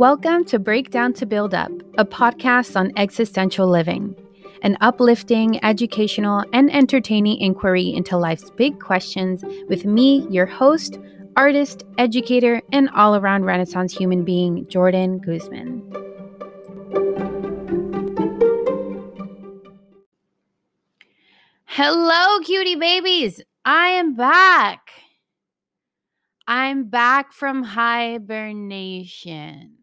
Welcome to Breakdown to Build Up, a podcast on existential living, an uplifting, educational, and entertaining inquiry into life's big questions with me, your host, artist, educator, and all around Renaissance human being, Jordan Guzman. Hello, cutie babies. I am back. I'm back from hibernation.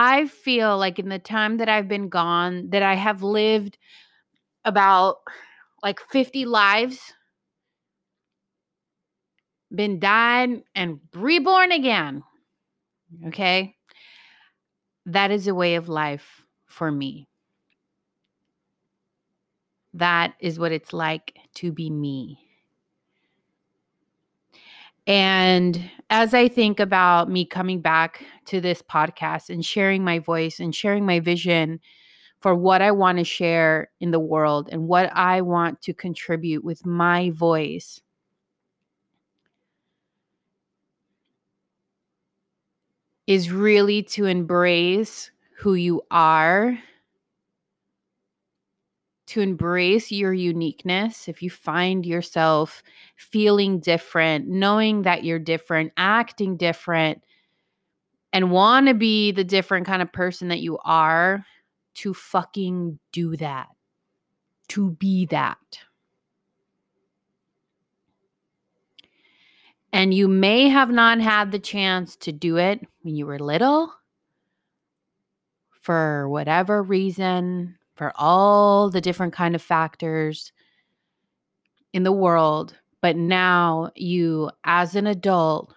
I feel like in the time that I've been gone that I have lived about like 50 lives been died and reborn again. Okay? That is a way of life for me. That is what it's like to be me. And as I think about me coming back to this podcast and sharing my voice and sharing my vision for what I want to share in the world and what I want to contribute with my voice, is really to embrace who you are to embrace your uniqueness, if you find yourself feeling different, knowing that you're different, acting different, and want to be the different kind of person that you are, to fucking do that, to be that. And you may have not had the chance to do it when you were little for whatever reason, for all the different kind of factors in the world but now you as an adult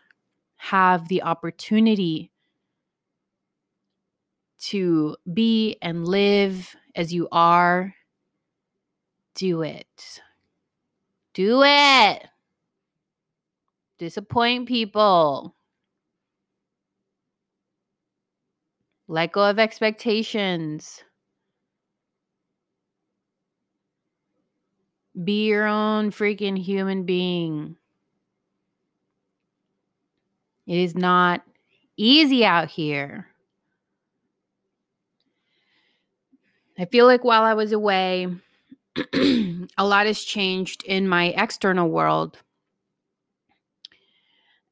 have the opportunity to be and live as you are do it. Do it! Disappoint people. Let go of expectations Be your own freaking human being. It is not easy out here. I feel like while I was away, a lot has changed in my external world,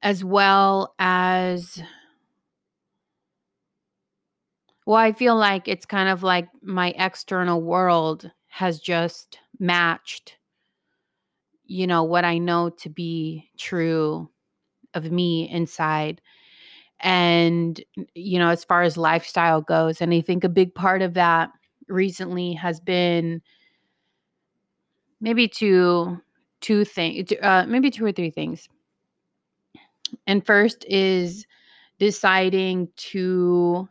as well as, well, I feel like it's kind of like my external world has just matched you know what i know to be true of me inside. And you know as far as lifestyle goes and i think a big part of that recently has been maybe two two things uh, maybe two or three things. And first is deciding to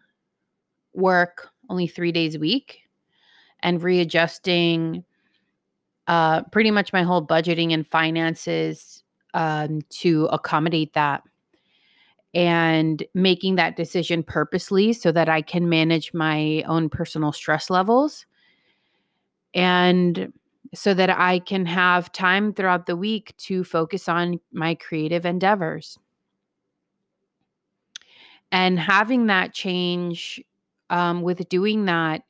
work only three days a week and readjusting uh, pretty much my whole budgeting and finances um, to accommodate that and making that decision purposely so that I can manage my own personal stress levels and so that I can have time throughout the week to focus on my creative endeavors. And having that change um, with doing that,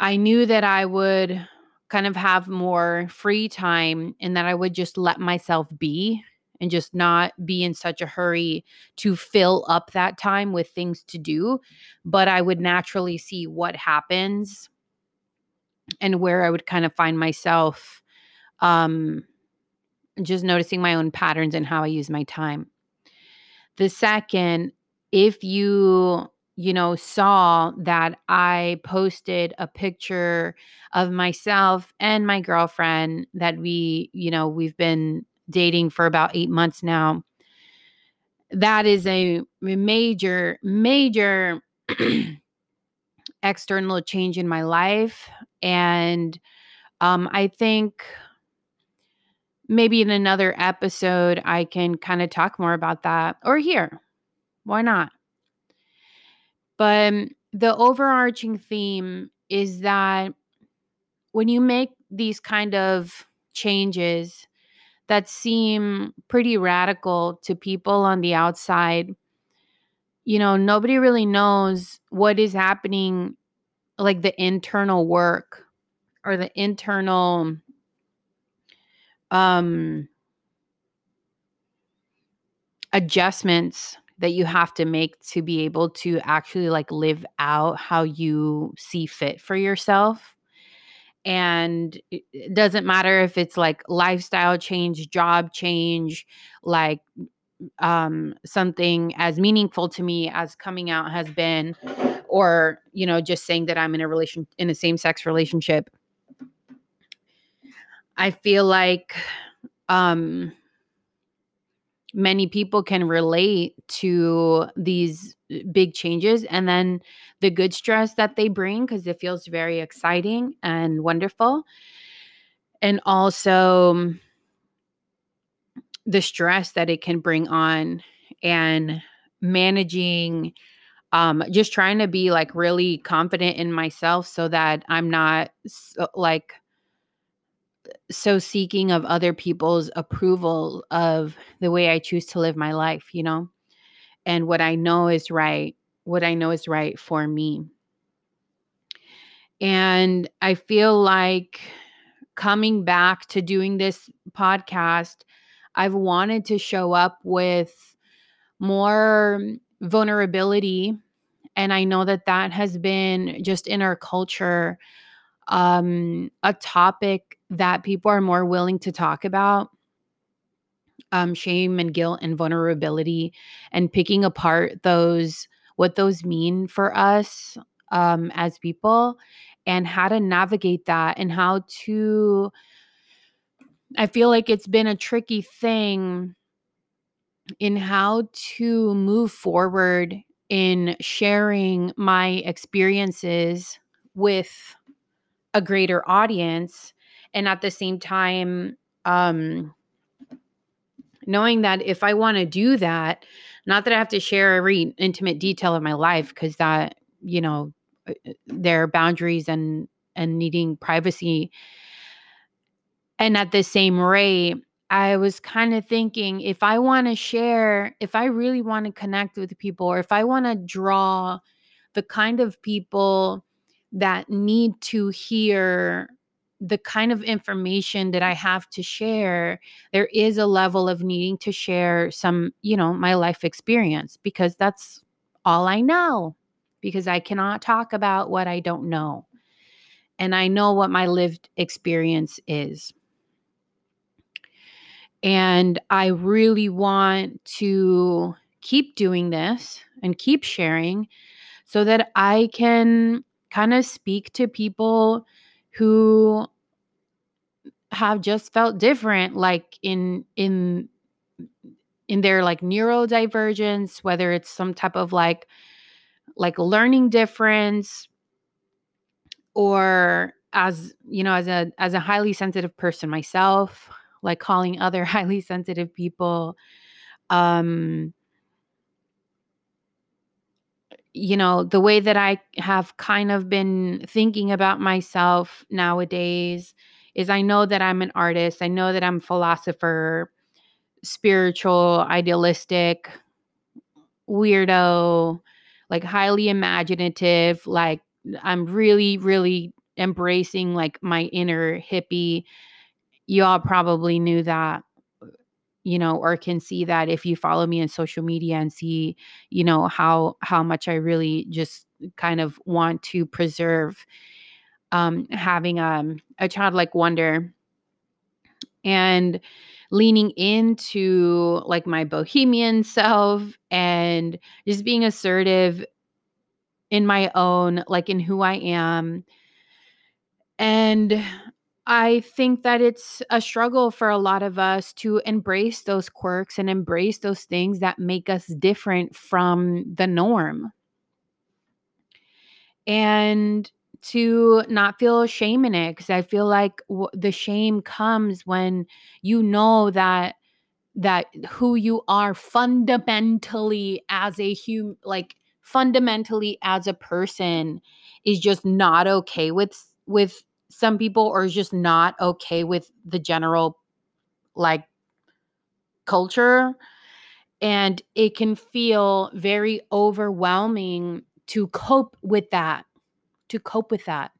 I knew that I would kind of have more free time and that I would just let myself be and just not be in such a hurry to fill up that time with things to do. But I would naturally see what happens and where I would kind of find myself um, just noticing my own patterns and how I use my time. The second, if you you know, saw that I posted a picture of myself and my girlfriend that we, you know, we've been dating for about eight months now. That is a major, major external change in my life. And um, I think maybe in another episode, I can kind of talk more about that or here. Why not? But um, the overarching theme is that when you make these kind of changes that seem pretty radical to people on the outside, you know, nobody really knows what is happening, like the internal work or the internal um adjustments that you have to make to be able to actually like live out how you see fit for yourself. And it doesn't matter if it's like lifestyle change job change like um something as meaningful to me as coming out has been or you know just saying that i'm in a relation in a same sex relationship. I feel like um many people can relate to these uh, big changes and then the good stress that they bring because it feels very exciting and wonderful. And also um, the stress that it can bring on and managing um just trying to be like really confident in myself so that i'm not like so seeking of other people's approval of the way I choose to live my life, you know, and what I know is right, what I know is right for me. And I feel like coming back to doing this podcast, I've wanted to show up with more vulnerability. And I know that that has been just in our culture um, a topic that people are more willing to talk about um, shame and guilt and vulnerability and picking apart those what those mean for us um, as people and how to navigate that and how to i feel like it's been a tricky thing in how to move forward in sharing my experiences with a greater audience and at the same time um knowing that if I want to do that, not that I have to share every intimate detail of my life because that, you know, uh, uh, there are boundaries and and needing privacy. And at the same rate, I was kind of thinking if I want to share, if I really want to connect with people, or if I want to draw the kind of people that need to hear the kind of information that I have to share, there is a level of needing to share some, you know, my life experience because that's all I know, because I cannot talk about what I don't know. And I know what my lived experience is. And I really want to keep doing this and keep sharing so that I can kind of speak to people who have just felt different like in in in their like neurodivergence whether it's some type of like like learning difference or as you know as a as a highly sensitive person myself like calling other highly sensitive people um you know, the way that I have kind of been thinking about myself nowadays is I know that I'm an artist. I know that I'm a philosopher, spiritual, idealistic, weirdo, like highly imaginative. Like I'm really, really embracing like my inner hippie. Y'all probably knew that you know or can see that if you follow me on social media and see you know how how much i really just kind of want to preserve um having um a childlike wonder and leaning into like my bohemian self and just being assertive in my own like in who i am. And I think that it's a struggle for a lot of us to embrace those quirks and embrace those things that make us different from the norm. And to not feel shame in it because I feel like w- the shame comes when you know that that who you are fundamentally as a human like fundamentally as a person is just not okay with with some people are just not okay with the general like culture And it can feel very overwhelming to cope with that, to cope with that.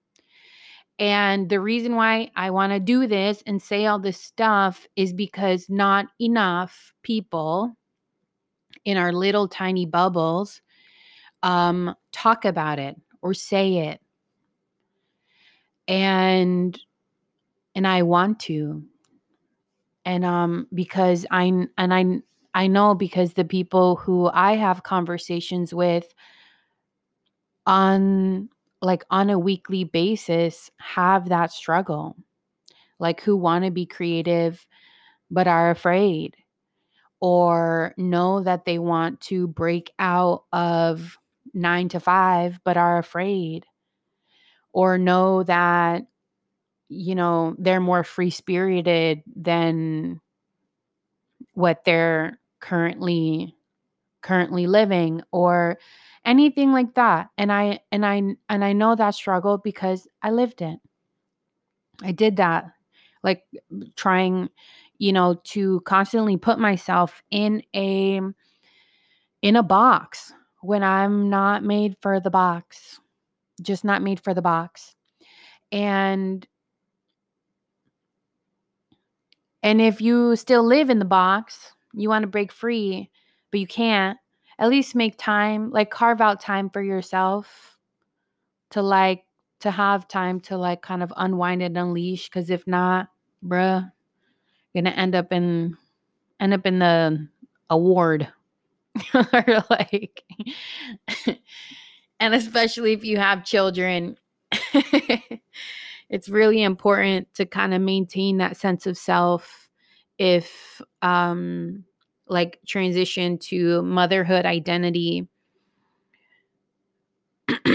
And the reason why I want to do this and say all this stuff is because not enough people in our little tiny bubbles um, talk about it or say it. And and I want to. And um because I and I I know because the people who I have conversations with on like on a weekly basis have that struggle. Like who want to be creative but are afraid or know that they want to break out of 9 to 5 but are afraid or know that you know they're more free spirited than what they're currently currently living or anything like that. And i and i and i know that struggle because i lived it. I did that like trying you know to constantly put myself in a in a box when i'm not made for the box just not made for the box and and if you still live in the box you want to break free but you can't at least make time, like carve out time for yourself to like to have time to like kind of unwind and unleash. Cause if not, bruh, gonna end up in end up in the award. or like and especially if you have children, it's really important to kind of maintain that sense of self if um like transition to motherhood identity.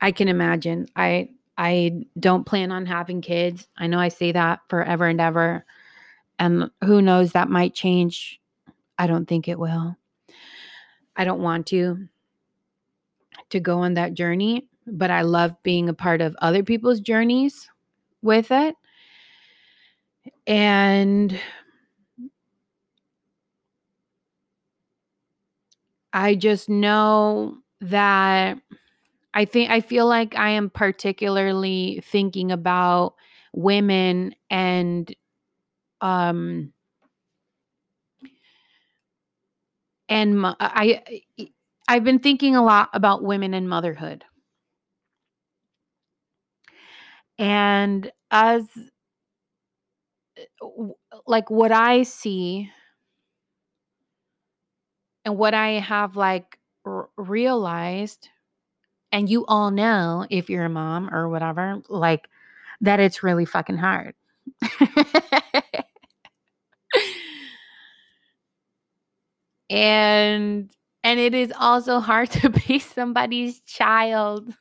I can imagine. I i don't plan on having kids. I know i say that forever and ever and who knows that might change. I don't think it will. I don't want to to go on that journey but i love being a part of other people's journeys with it. And I just know that I think I feel like I am particularly thinking about women and um and I I've been thinking a lot about women and motherhood. And as uh, like what I see and what I have like r- realized, and you all know if you're a mom or whatever, like that it's really fucking hard. and and it is also hard to be somebody's child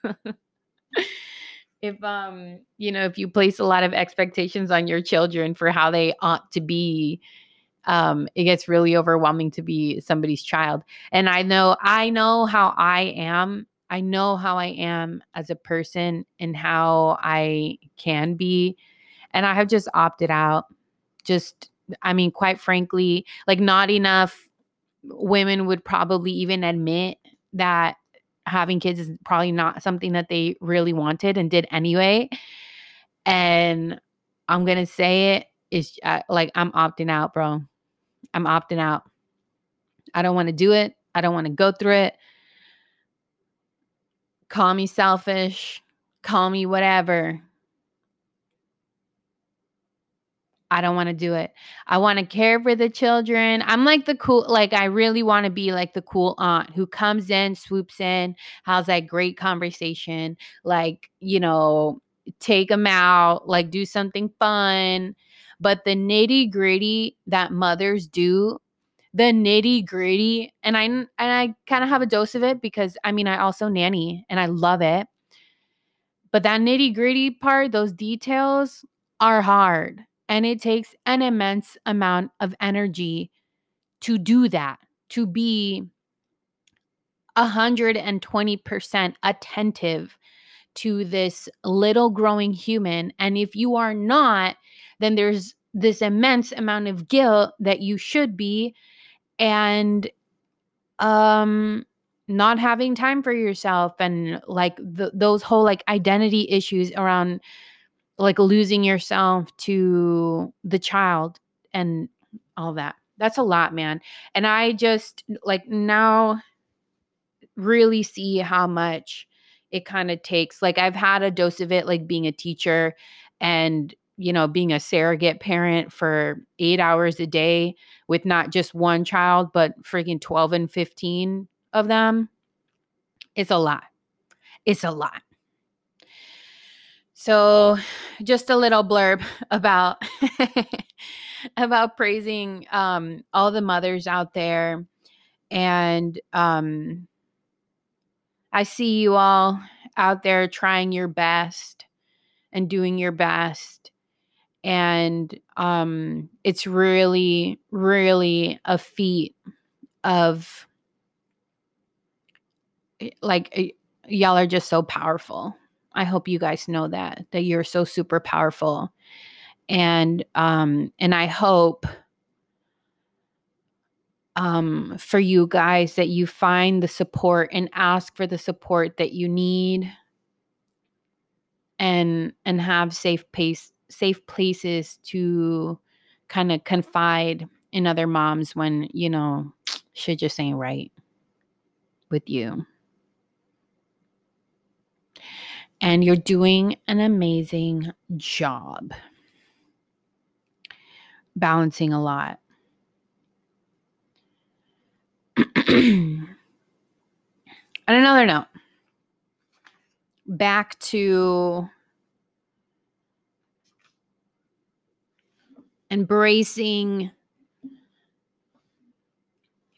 if um you know if you place a lot of expectations on your children for how they ought to be um, it gets really overwhelming to be somebody's child. And I know, I know how I am. I know how I am as a person and how I can be. And I have just opted out. Just, I mean, quite frankly, like not enough women would probably even admit that having kids is probably not something that they really wanted and did anyway. And I'm going to say it is uh, like I'm opting out, bro. I'm opting out. I don't want to do it. I don't want to go through it. Call me selfish, call me whatever. I don't want to do it. I want to care for the children. I'm like the cool, like, I really want to be like the cool aunt who comes in, swoops in, has that great conversation, like, you know, take them out, like, do something fun but the nitty gritty that mothers do, the nitty gritty, and I and I kind of have a dose of it because I mean I also nanny and I love it. But that nitty gritty part, those details are hard. And it takes an immense amount of energy to do that, to be 120% attentive to this little growing human. And if you are not, then there's this immense amount of guilt that you should be and um not having time for yourself and like the, those whole like identity issues around like losing yourself to the child and all that. That's a lot man. And i just like now really see how much it kind of takes. Like i've had a dose of it like being a teacher and you know being a surrogate parent for 8 hours a day with not just one child but freaking 12 and 15 of them. It's a lot. It's a lot so just a little blurb about about praising um all the mothers out there and um I see you all out there trying your best and doing your best. And um, it's really, really a feat of like y'all are just so powerful. I hope you guys know that that you're so super powerful. And um and I hope um, for you guys that you find the support and ask for the support that you need and and have safe pace safe places to kind of confide in other moms when you know shit just ain't right with you and you're doing an amazing job. Balancing a lot. On another note, back to embracing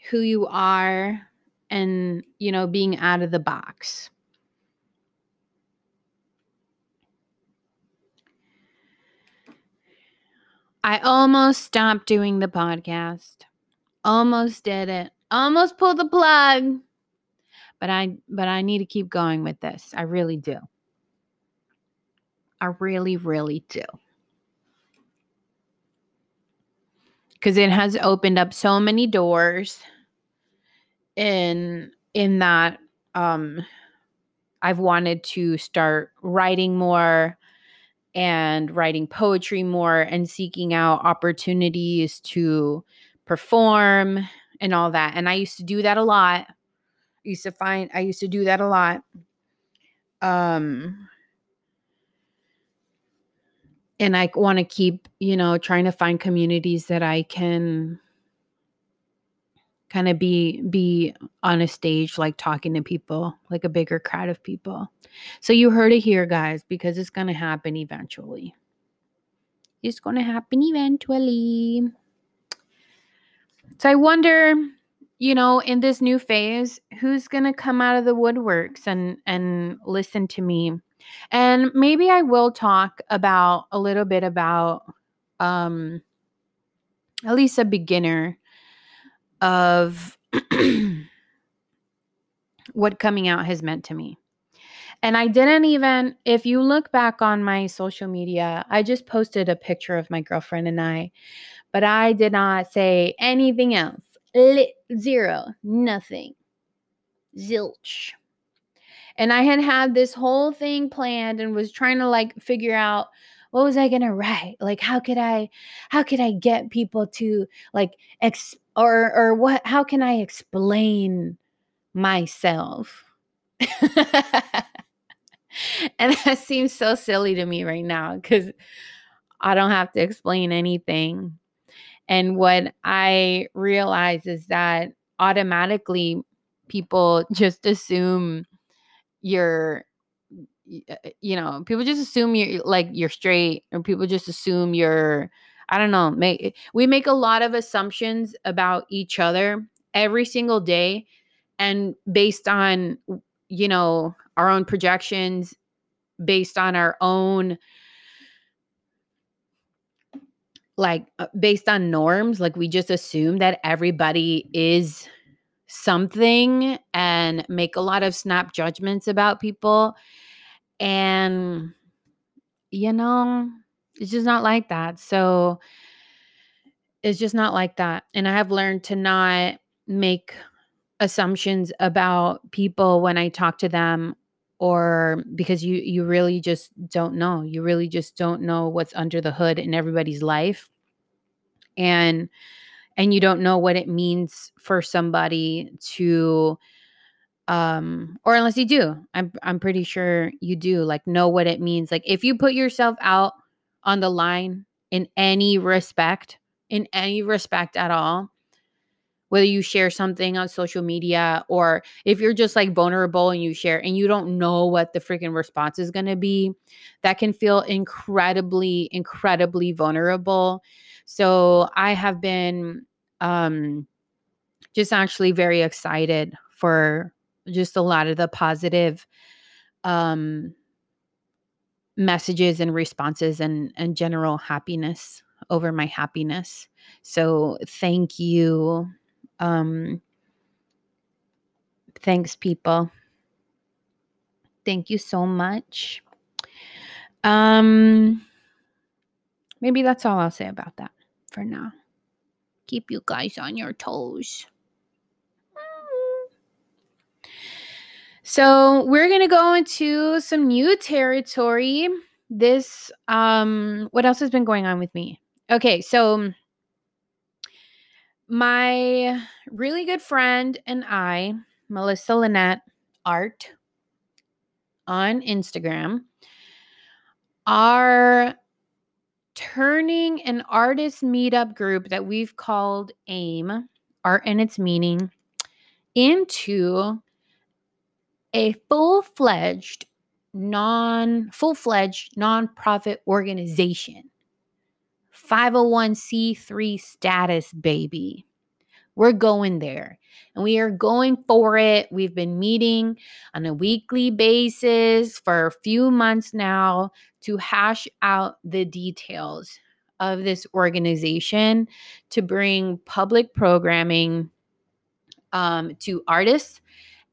who you are and, you know, being out of the box. I almost stopped doing the podcast. Almost did it. Almost pulled the plug. But i but i need to keep going with this. I really do. I really really do. Because it has opened up so many doors in in that um i've wanted to start writing more and writing poetry more and seeking out opportunities to perform and all that. And I used to do that a lot. I used to find I used to do that a lot. Um and I want to keep, you know, trying to find communities that I can kind of be be on a stage like talking to people, like a bigger crowd of people. So you heard it here guys because it's going to happen eventually. It's going to happen eventually. So I wonder, you know, in this new phase, who's going to come out of the woodworks and and listen to me. And maybe I will talk about a little bit about um at least a beginner of what coming out has meant to me. And I didn't even, if you look back on my social media, I just posted a picture of my girlfriend and I but I did not say anything else. zero, nothing, zilch. And I had had this whole thing planned and was trying to like figure out what was I going to write? Like how could I how could I get people to like ex or or what how can I explain myself? and that seems so silly to me right now cuz I don't have to explain anything. And what I realize is that automatically people just assume you're uh, you know people just assume you're like you're straight or people just assume you're i don't know make we make a lot of assumptions about each other every single day and based on you know our own projections based on our own like uh, based on norms like we just assume that everybody is something and make a lot of snap judgments about people and you know it's just not like that so it's just not like that. And I have learned to not make assumptions about people when I talk to them or because you you really just don't know. You really just don't know what's under the hood in everybody's life. And and you don't know what it means for somebody to um or unless you do. I'm I'm pretty sure you do like know what it means. Like if you put yourself out on the line in any respect, in any respect at all, whether you share something on social media or if you're just like vulnerable and you share and you don't know what the freaking response is going to be, that can feel incredibly, incredibly vulnerable. So I have been um, just actually very excited for just a lot of the positive um, messages and responses and and general happiness over my happiness. So thank you um, thanks, people. Thank you so much. Um, maybe that's all I'll say about that for now. Keep you guys on your toes. So we're gonna go into some new territory. This um what else has been going on with me? Okay, so my really good friend and I, Melissa Lynette Art on Instagram, are turning an artist meetup group that we've called AIM, Art and Its Meaning, into a full-fledged non full-fledged nonprofit organization 501c3 status, baby. We're going there and we are going for it. We've been meeting on a weekly basis for a few months now to hash out the details of this organization to bring public programming um, to artists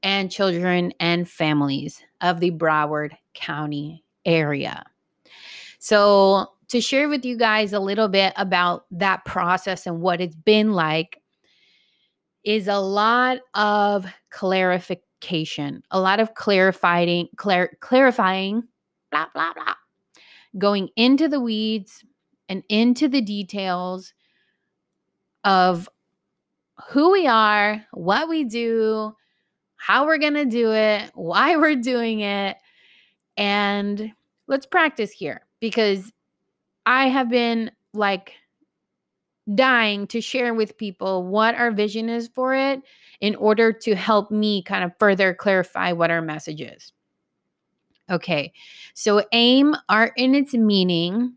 and children and families of the Broward County area. So, to share with you guys a little bit about that process and what it's been like is a lot of clarification, a lot of clarifying, clar- clarifying, blah, blah, blah, going into the weeds and into the details of who we are, what we do, how we're going to do it, why we're doing it. And let's practice here because I have been like dying to share with people what our vision is for it in order to help me kind of further clarify what our message is. Okay, so AIM, art in its meaning,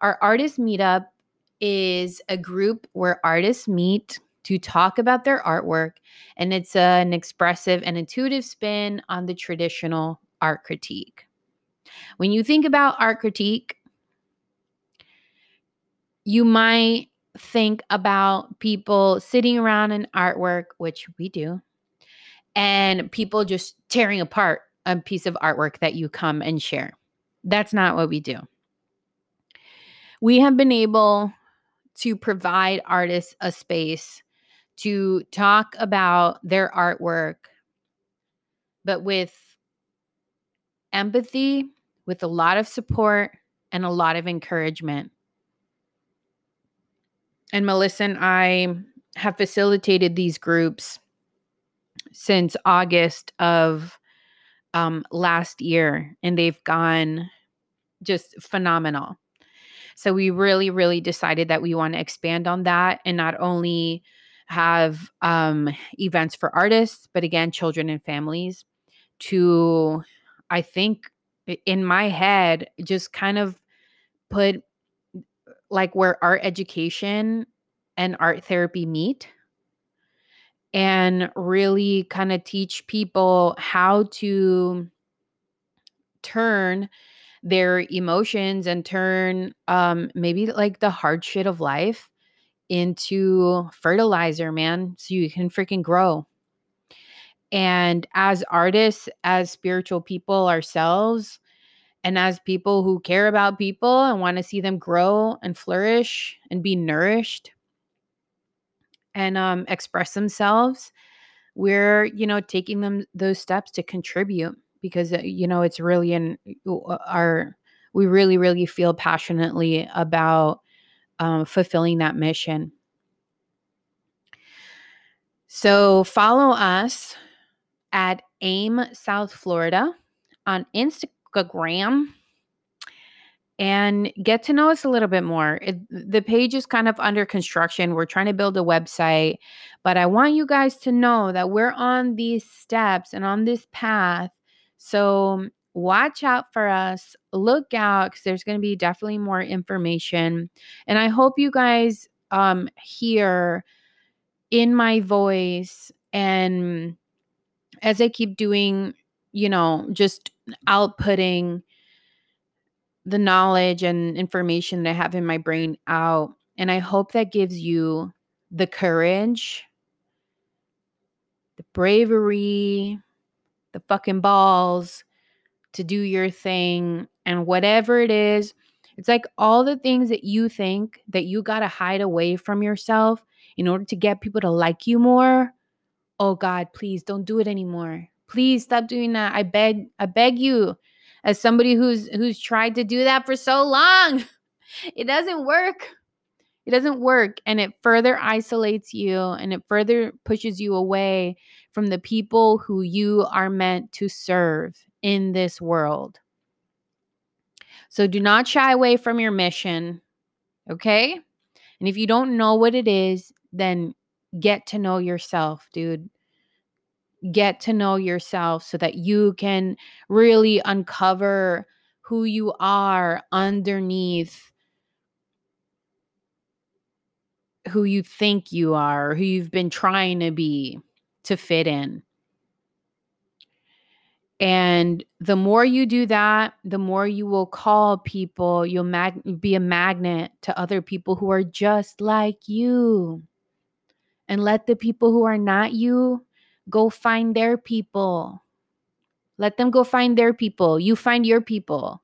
our artist meetup is a group where artists meet to talk about their artwork, and it's an expressive and intuitive spin on the traditional art critique. When you think about art critique, you might think about people sitting around an artwork, which we do, and people just tearing apart a piece of artwork that you come and share. That's not what we do. We have been able to provide artists a space to talk about their artwork, but with empathy, with a lot of support, and a lot of encouragement and Melissa and I have facilitated these groups since August of um, last year, and they've gone just phenomenal. So we really, really decided that we want to expand on that and not only have um, events for artists, but again, children and families to, I think, in my head, just kind of put like where art education and art therapy meet and really kind of teach people how to turn their emotions and turn um maybe like the hard shit of life into fertilizer man so you can freaking grow. And as artists as spiritual people ourselves and as people who care about people and want to see them grow and flourish and be nourished, and um, express themselves, we're, you know, taking them those steps to contribute because, uh, you know, it's really in uh, our, we really, really feel passionately about um, fulfilling that mission. So follow us at AIM South Florida on Instagram and get to know us a little bit more. It, the page is kind of under construction. We're trying to build a website, but I want you guys to know that we're on these steps and on this path. So watch out for us. Look out because there's going to be definitely more information. And I hope you guys um, hear in my voice and as I keep doing, you know, just outputting the knowledge and information that I have in my brain out. And I hope that gives you the courage, the bravery, the fucking balls to do your thing and whatever it is. It's like all the things that you think that you got to hide away from yourself in order to get people to like you more. Oh God, please don't do it anymore. Please stop doing that. I beg, I beg you as somebody who's who's tried to do that for so long. It doesn't work. It doesn't work and it further isolates you and it further pushes you away from the people who you are meant to serve in this world. So do not shy away from your mission, okay? And if you don't know what it is, then get to know yourself, dude get to know yourself so that you can really uncover who you are underneath who you think you are, who you've been trying to be to fit in. And the more you do that, the more you will call people, you'll mag- be a magnet to other people who are just like you. And let the people who are not you Go find their people. Let them go find their people. You find your people.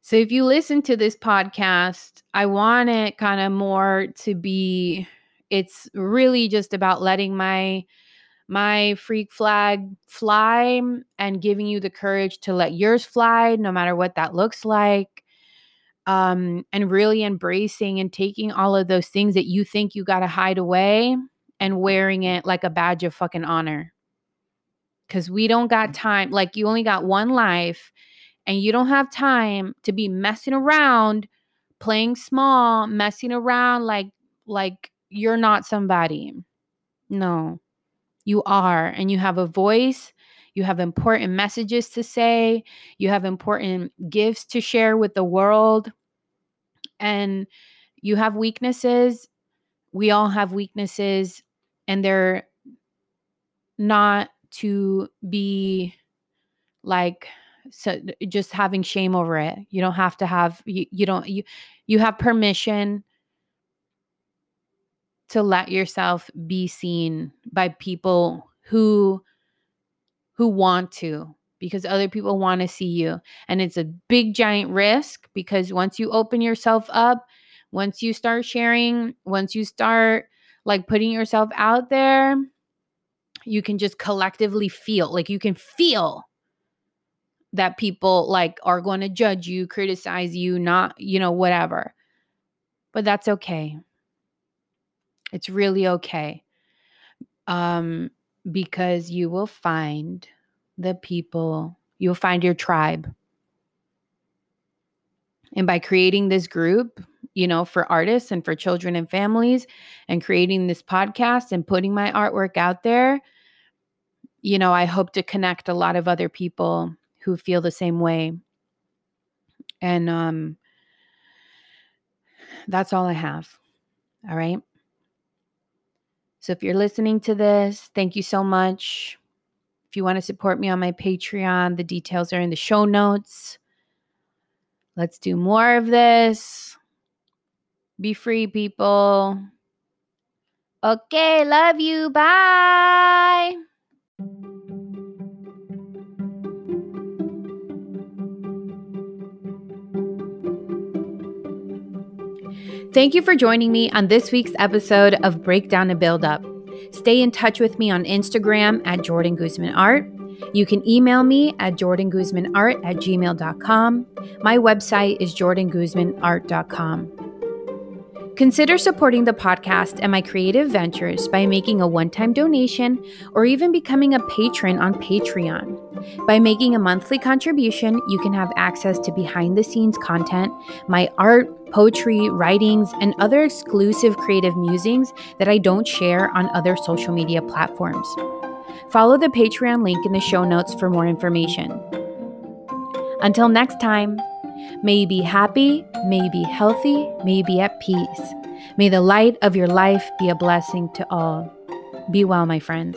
So if you listen to this podcast, I want it kind of more to be it's really just about letting my my freak flag fly and giving you the courage to let yours fly no matter what that looks like um and really embracing and taking all of those things that you think you got to hide away and wearing it like a badge of fucking honor. Cause we don't got mm. time. Like you only got one life and you don't have time to be messing around, playing small, messing around like like you're not somebody. No. You are and you have a voice. You have important messages to say. You have important gifts to share with the world. And you have weaknesses. We all have weaknesses and they're not to be like so just having shame over it you don't have to have you, you don't you you have permission to let yourself be seen by people who who want to because other people want to see you and it's a big giant risk because once you open yourself up once you start sharing once you start like putting yourself out there, you can just collectively feel like you can feel that people like are going to judge you, criticize you, not, you know, whatever. But that's okay. It's really okay. Um because you will find the people, you'll find your tribe. And by creating this group, you know, for artists and for children and families and creating this podcast and putting my artwork out there, you know, I hope to connect a lot of other people who feel the same way. And um that's all I have. All right? So if you're listening to this, thank you so much. If you want to support me on my Patreon, the details are in the show notes. Let's do more of this. Be free, people. Okay, love you. Bye. Thank you for joining me on this week's episode of Breakdown and Build Up. Stay in touch with me on Instagram at Jordan Guzman Art. You can email me at jordanguzmanart at gmail.com. My website is jordanguzmanart.com. Consider supporting the podcast and my creative ventures by making a one time donation or even becoming a patron on Patreon. By making a monthly contribution, you can have access to behind the scenes content, my art, poetry, writings, and other exclusive creative musings that I don't share on other social media platforms. Follow the Patreon link in the show notes for more information. Until next time, may you be happy, may you be healthy, may you be at peace. May the light of your life be a blessing to all. Be well, my friends.